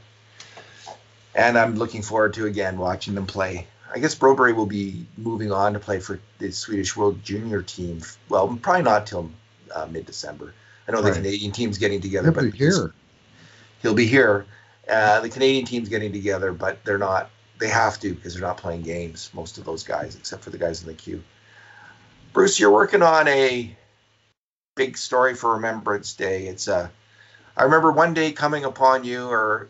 Speaker 1: and I'm looking forward to again watching them play. I guess Broberg will be moving on to play for the Swedish World Junior team. Well, probably not till uh, mid December. I know the
Speaker 2: Right.
Speaker 1: Canadian team's getting together,
Speaker 2: he'll
Speaker 1: but
Speaker 2: be here
Speaker 1: he'll be here. Uh, the Canadian team's getting together, but they're not. They have to because they're not playing games. Most of those guys, except for the guys in the queue. Bruce, you're working on a big story for Remembrance Day. It's a. I remember one day coming upon you or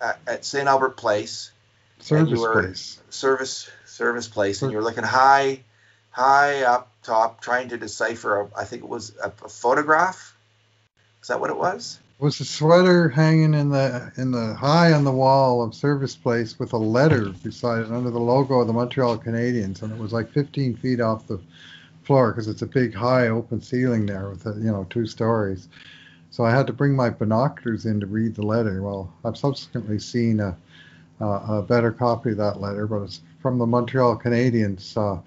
Speaker 1: at, at St. Albert Place,
Speaker 2: service
Speaker 1: you were-
Speaker 2: place
Speaker 1: service service place, and you were looking high, high up top, trying to decipher. A, I think it was a, a photograph. Is that what it was?
Speaker 2: It was a sweater hanging in the in the high on the wall of service place with a letter beside it under the logo of the Montreal Canadiens, and it was like 15 feet off the floor because it's a big high open ceiling there with a, you know two stories. So I had to bring my binoculars in to read the letter. Well, I've subsequently seen a a, a better copy of that letter, but it's from the Montreal Canadiens. Uh,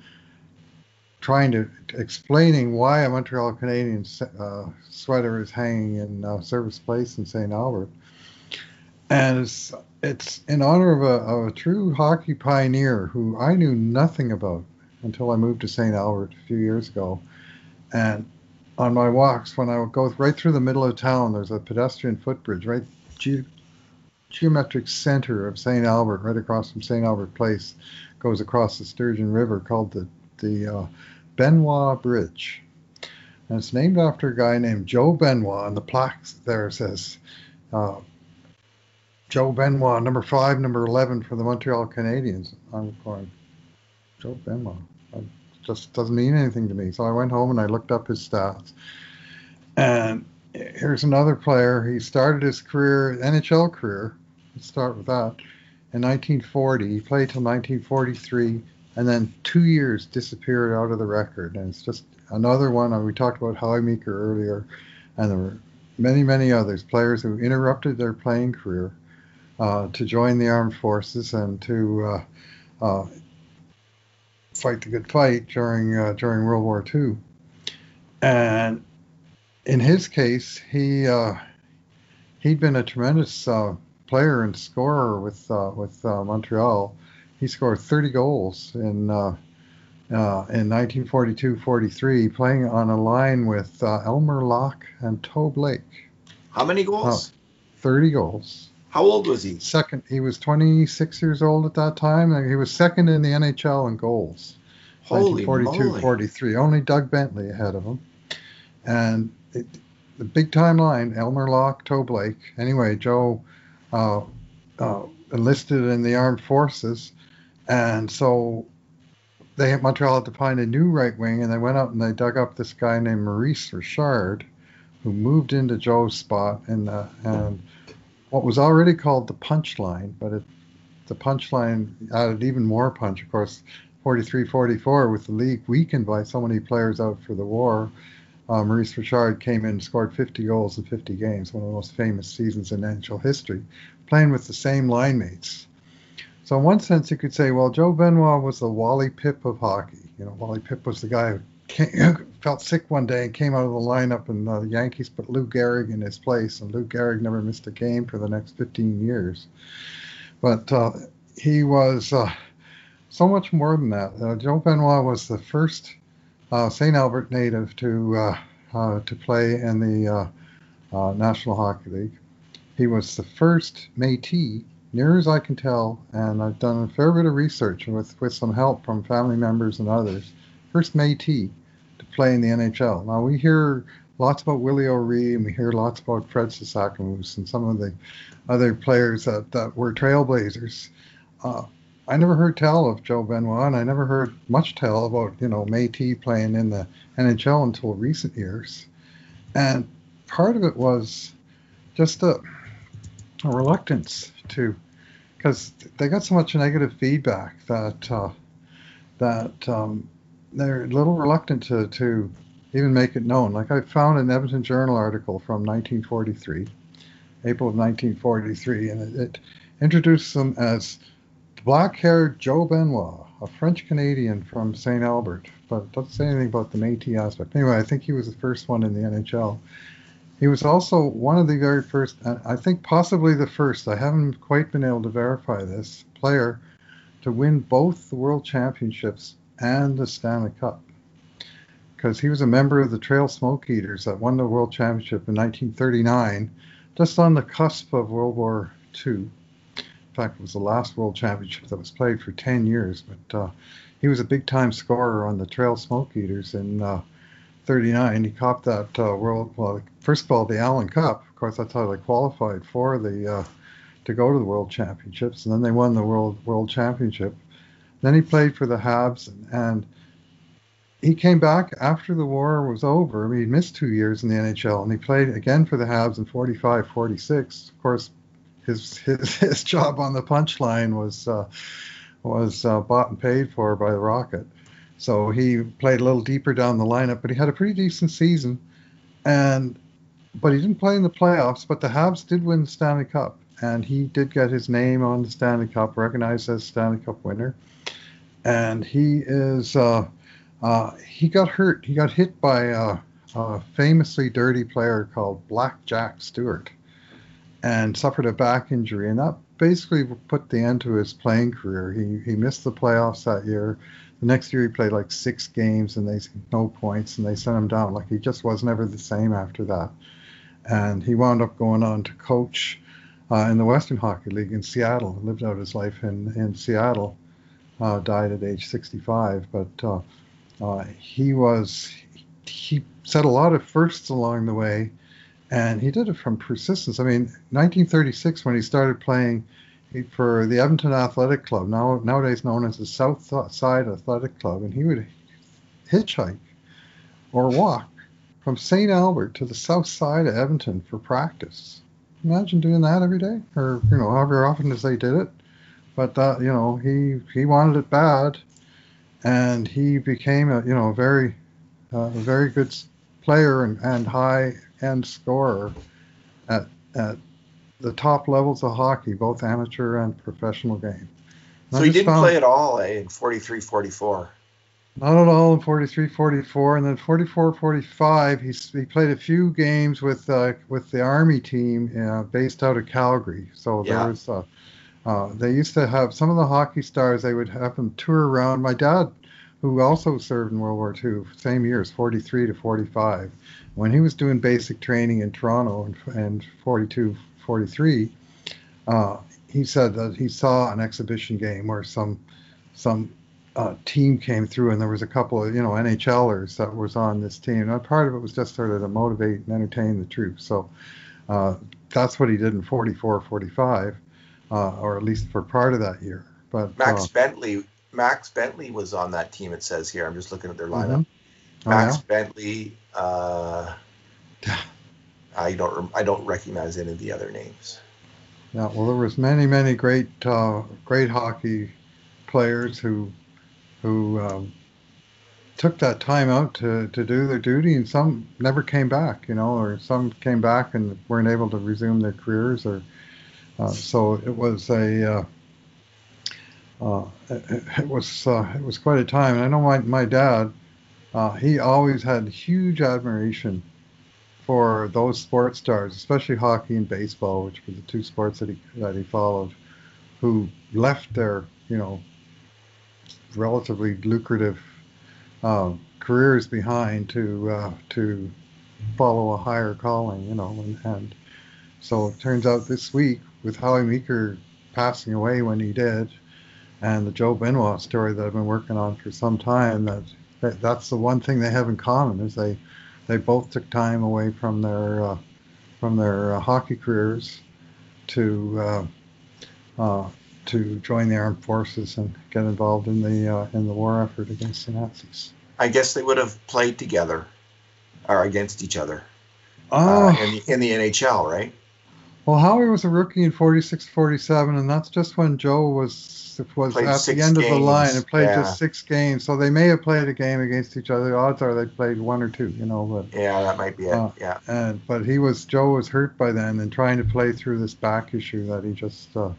Speaker 2: trying to explaining why a Montreal Canadiens uh, sweater is hanging in uh, Service Place in St. Albert, and it's it's in honor of a, of a true hockey pioneer who I knew nothing about until I moved to St. Albert a few years ago, and on my walks when I would go right through the middle of town, there's a pedestrian footbridge right ge- geometric center of St. Albert, right across from St. Albert Place, goes across the Sturgeon River called the the uh, Benoit Bridge. And it's named after a guy named Joe Benoit, and the plaque there says uh, Joe Benoit, number five, number 11 for the Montreal Canadiens. I'm going, Joe Benoit. That just doesn't mean anything to me. So I went home and I looked up his stats. And here's another player. He started his career, NHL career, let's start with that, in 1940. He played till 1943 and then two years disappeared out of the record. And it's just another one. We talked about Howie Meeker earlier, and there were many, many others, players who interrupted their playing career uh, to join the armed forces and to uh, uh, fight the good fight during uh, during World War II. And in his case, he uh, he'd been a tremendous uh, player and scorer with uh, with uh, Montreal he scored 30 goals in uh, uh, in 1942-43, playing on a line with uh, Elmer Locke and Toe Blake.
Speaker 1: How many goals?
Speaker 2: 30 goals.
Speaker 1: How old was he?
Speaker 2: Second, he was 26 years old at that time. and He was second in the NHL in goals.
Speaker 1: Holy
Speaker 2: 1942,
Speaker 1: moly.
Speaker 2: 43. Only Doug Bentley ahead of him. And it, the big time line, Elmer Locke, Toe Blake. Anyway, Joe uh, uh, enlisted in the armed forces. And so they had Montreal had to find a new right wing, and they went out and they dug up this guy named Maurice Richard, who moved into Joe's spot in and what was already called the punch line, but it, the punch line added even more punch. Of course, 43 44, with the league weakened by so many players out for the war, uh, Maurice Richard came in scored 50 goals in 50 games, one of the most famous seasons in NHL history, playing with the same line mates. So, in one sense, you could say, well, Joe Benoit was the Wally Pipp of hockey. You know, Wally Pipp was the guy who came, <laughs> felt sick one day and came out of the lineup, and uh, the Yankees put Lou Gehrig in his place, and Lou Gehrig never missed a game for the next 15 years. But uh, he was uh, so much more than that. Uh, Joe Benoit was the first uh, St. Albert native to to play in the National Hockey League. He was the first Métis, near as I can tell, and I've done a fair bit of research with, with some help from family members and others. First Métis to play in the NHL. Now we hear lots about Willie O'Ree and we hear lots about Fred Sasakamoose and some of the other players that, that were trailblazers. Uh, I never heard tell of Joe Benoit, and I never heard much tell about you know Métis playing in the NHL until recent years. And part of it was just a, a reluctance to, because they got so much negative feedback that uh, that um, they're a little reluctant to, to even make it known. Like I found an Edmonton Journal article from 1943, April of 1943, and it, it introduced them as black haired Joe Benoit, a French Canadian from St. Albert, but doesn't say anything about the Metis aspect. Anyway, I think he was the first one in the NHL. He was also one of the very first, I think possibly the first, I haven't quite been able to verify this, player to win both the World Championships and the Stanley Cup. Because he was a member of the Trail Smoke Eaters that won the World Championship in 1939, just on the cusp of World War II. In fact, it was the last World Championship that was played for 10 years. But uh, he was a big time scorer on the Trail Smoke Eaters in uh, 39. He copped that uh, World, well, first of all, the Allen Cup. Of course, that's how they qualified for the uh, to go to the World Championships. And then they won the World World Championship. Then he played for the Habs and, and he came back after the war was over. I mean, he missed two years in the NHL and he played again for the Habs in 45 46. Of course, his his, <laughs> his job on the punchline was uh, was uh, bought and paid for by the Rocket. So he played a little deeper down the lineup, but he had a pretty decent season. And but he didn't play in the playoffs. But the Habs did win the Stanley Cup, and he did get his name on the Stanley Cup, recognized as Stanley Cup winner. And he is uh, uh, he got hurt. He got hit by a, a famously dirty player called Black Jack Stewart, and suffered a back injury, and that basically put the end to his playing career. He he missed the playoffs that year. The next year he played like six games and they no points and they sent him down. Like he just was never the same after that. And he wound up going on to coach uh, in the Western Hockey League in Seattle. Lived out his life in in Seattle. Uh, died at age 65, but uh, uh, he was he set a lot of firsts along the way, and he did it from persistence. I mean, 1936 when he started playing for the Edmonton Athletic Club, now nowadays known as the South Side Athletic Club, and he would hitchhike or walk from St. Albert to the south side of Edmonton for practice. Imagine doing that every day, or you know, however often as they did it. But uh, you know, he he wanted it bad, and he became a you know a very uh, a very good player and, and high end scorer at at the top levels of hockey, both amateur and professional game.
Speaker 1: So he didn't play at all eh, in 43 44.
Speaker 2: Not at all in 43 44. And then 44 45, he, he played a few games with uh, with the Army team uh, based out of Calgary. So there was. Uh, uh, they used to have some of the hockey stars. They would have them tour around. My dad, who also served in World War II, same years, 43 to 45, when he was doing basic training in Toronto and, and 42, 43, uh, he said that he saw an exhibition game where some some uh, team came through and there was a couple of you know NHLers that was on this team. And part of it was just sort of to motivate and entertain the troops. So uh, that's what he did in 44, 45, uh, or at least for part of that year. But
Speaker 1: Max
Speaker 2: uh,
Speaker 1: Bentley, Max Bentley was on that team. It says here. I'm just looking at their lineup.
Speaker 2: mhm. Oh,
Speaker 1: Max
Speaker 2: yeah?
Speaker 1: Bentley. <laughs> I don't. I don't recognize any of the other names.
Speaker 2: Yeah, well, there was many, many great, uh, great hockey players who, who um, took that time out to, to do their duty, and some never came back, you know, or some came back and weren't able to resume their careers, or uh, so it was a, uh, uh, it, it was uh, it was quite a time. And I know my my dad, uh, he always had huge admiration for those sports stars, especially hockey and baseball, which were the two sports that he that he followed, who left their you know relatively lucrative uh, careers behind to uh, to follow a higher calling, you know, and, and so it turns out this week with Howie Meeker passing away when he did, and the Joe Benoit story that I've been working on for some time, that, that that's the one thing they have in common is they they both took time away from their uh, from their uh, hockey careers to uh, uh, to join the armed forces and get involved in the uh, in the war effort against the Nazis.
Speaker 1: I guess they would have played together or against each other
Speaker 2: Oh,
Speaker 1: uh, in, the, in the NHL, right?
Speaker 2: Well, Howie was a rookie in 46, 47, and that's just when Joe was was
Speaker 1: Played
Speaker 2: at the end of the line and played
Speaker 1: yeah.
Speaker 2: just six games. So they may have played a game against each other. The odds are they played one or two, you know. But
Speaker 1: Yeah, that might be it.
Speaker 2: Uh,
Speaker 1: yeah.
Speaker 2: and but he was Joe was hurt by then and trying to play through this back issue that he just uh,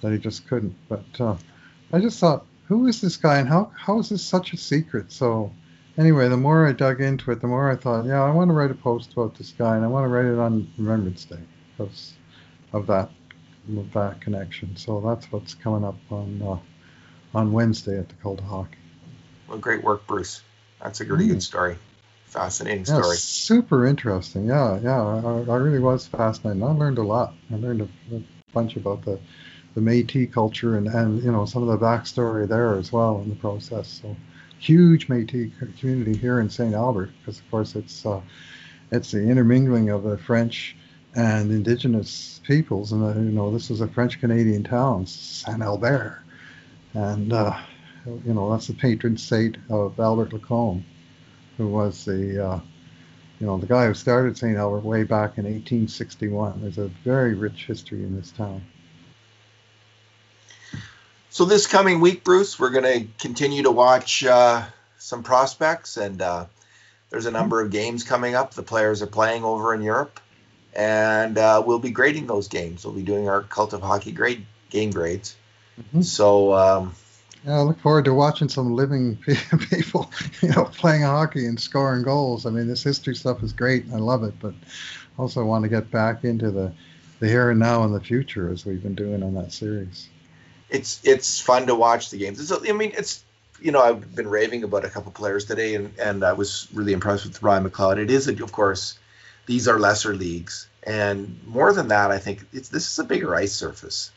Speaker 2: that he just couldn't. But uh, I just thought, who is this guy and how how is this such a secret? So anyway, the more I dug into it, the more I thought, yeah, I want to write a post about this guy and I want to write it on Remembrance Day because of that of that connection. So that's what's coming up on uh, on Wednesday at the of Hockey.
Speaker 1: Well, great work, Bruce. That's a really
Speaker 2: Mm.
Speaker 1: good story. Fascinating
Speaker 2: Yeah,
Speaker 1: story.
Speaker 2: super interesting. Yeah, yeah, I, I really was fascinated. I learned a lot. I learned a, a bunch about the the Métis culture and and you know some of the backstory there as well in the process. So huge Métis community here in St. Albert because of course it's uh, it's the intermingling of the French and Indigenous peoples, and uh, you know this is a French Canadian town, Saint Albert, and uh, you know that's the patron saint of Albert Lacombe who was the uh, you know the guy who started St. Albert way back in 1861. There's a very rich history in this town.
Speaker 1: So this coming week, Bruce, we're going to continue to watch uh, some prospects, and uh, there's a number of games coming up. The players are playing over in Europe, and uh, we'll be grading those games. We'll be doing our cult of hockey grade game grades.
Speaker 2: Mhm.
Speaker 1: So um,
Speaker 2: Yeah, I look forward to watching some living <laughs> people, you know, playing hockey and scoring goals. I mean, this history stuff is great. I love it, but also want to get back into the the here and now and the future as we've been doing on that series.
Speaker 1: it's it's fun to watch the games. It's, I mean, it's you know I've been raving about a couple players today, and and I was really impressed with Ryan McLeod. It is, of course, these are lesser leagues, and more than that, I think it's this is a bigger ice surface,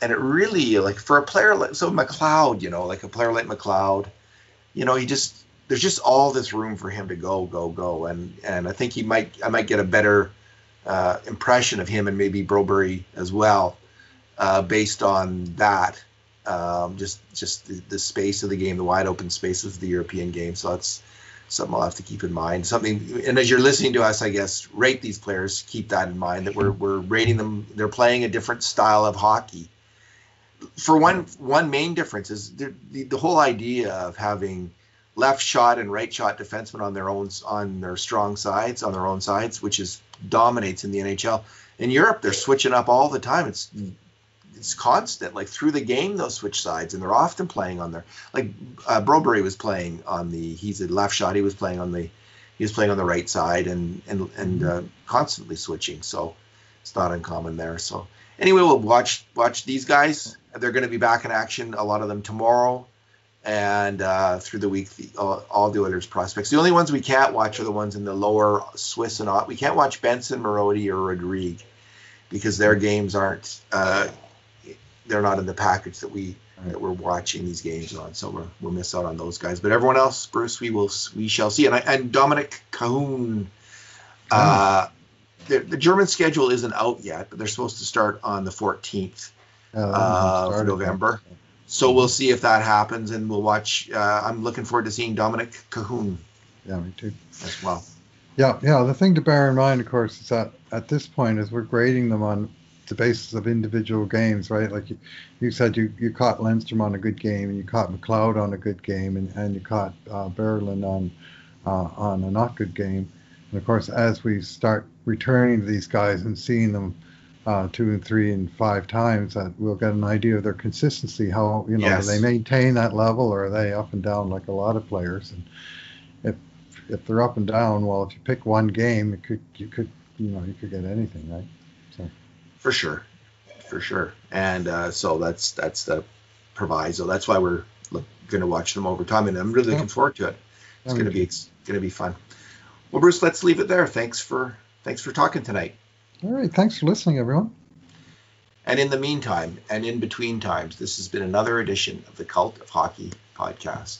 Speaker 1: and it really like for a player like so McLeod, you know, like a player like McLeod, you know, he just there's just all this room for him to go, go, go, and and I think he might I might get a better uh, impression of him and maybe Broberg as well uh, based on that. Um, just just the, the space of the game, the wide open spaces of the European game. So that's something I'll have to keep in mind. Something, and as you're listening to us, I guess rate these players. Keep that in mind that we're we're rating them. They're playing a different style of hockey. For one, one main difference is the, the, the whole idea of having left shot and right shot defensemen on their own on their strong sides on their own sides, which is dominates in the NHL. In Europe, they're switching up all the time. It's it's constant. Like through the game, they'll switch sides, and they're often playing on their like uh, was playing on the he's a left shot. He was playing on the he was playing on the right side and and and uh, constantly switching. So it's not uncommon there. So anyway, we'll watch watch these guys. They're going to be back in action. A lot of them tomorrow. And uh, through the week, the, all, all the Oilers prospects. The only ones we can't watch are the ones in the lower Swiss and Ot. We can't watch Benson, Marodi, or Rodrigue because their games aren't uh, they're not in the package that we that we're watching these games on. So we're, we'll miss out on those guys. But everyone else, Bruce, we will we shall see. And I, and Dominik Kahun, uh, the, the German schedule isn't out yet, but they're supposed to start on the 14th
Speaker 2: Yeah,
Speaker 1: uh, of November. So we'll see if that happens, and we'll watch. Uh, I'm looking forward to seeing Dominik Kahun
Speaker 2: Yeah, me too.
Speaker 1: as well.
Speaker 2: Yeah, yeah. The thing to bear in mind, of course, is that at this point, is we're grading them on the basis of individual games, right? Like you, you said, you, you caught Lindstrom on a good game, and you caught McLeod on a good game, and, and you caught uh, Berlin on uh, on a not good game. And of course, as we start returning to these guys and seeing them uh, two and three and five times, that we'll get an idea of their consistency. How you know
Speaker 1: Yes.
Speaker 2: do they maintain that level, or are they up and down like a lot of players? And if if they're up and down, well, if you pick one game, it could you could you know you could get anything, right?
Speaker 1: For sure, for sure. And uh, so that's that's the proviso. That's why we're going to watch them over time, and I'm really looking forward to it. It's going to be it's going to be fun. Well, Bruce, let's leave it there. Thanks for thanks for talking tonight.
Speaker 2: All right, thanks for listening, everyone.
Speaker 1: And in the meantime, and in between times, this has been another edition of the Cult of Hockey podcast.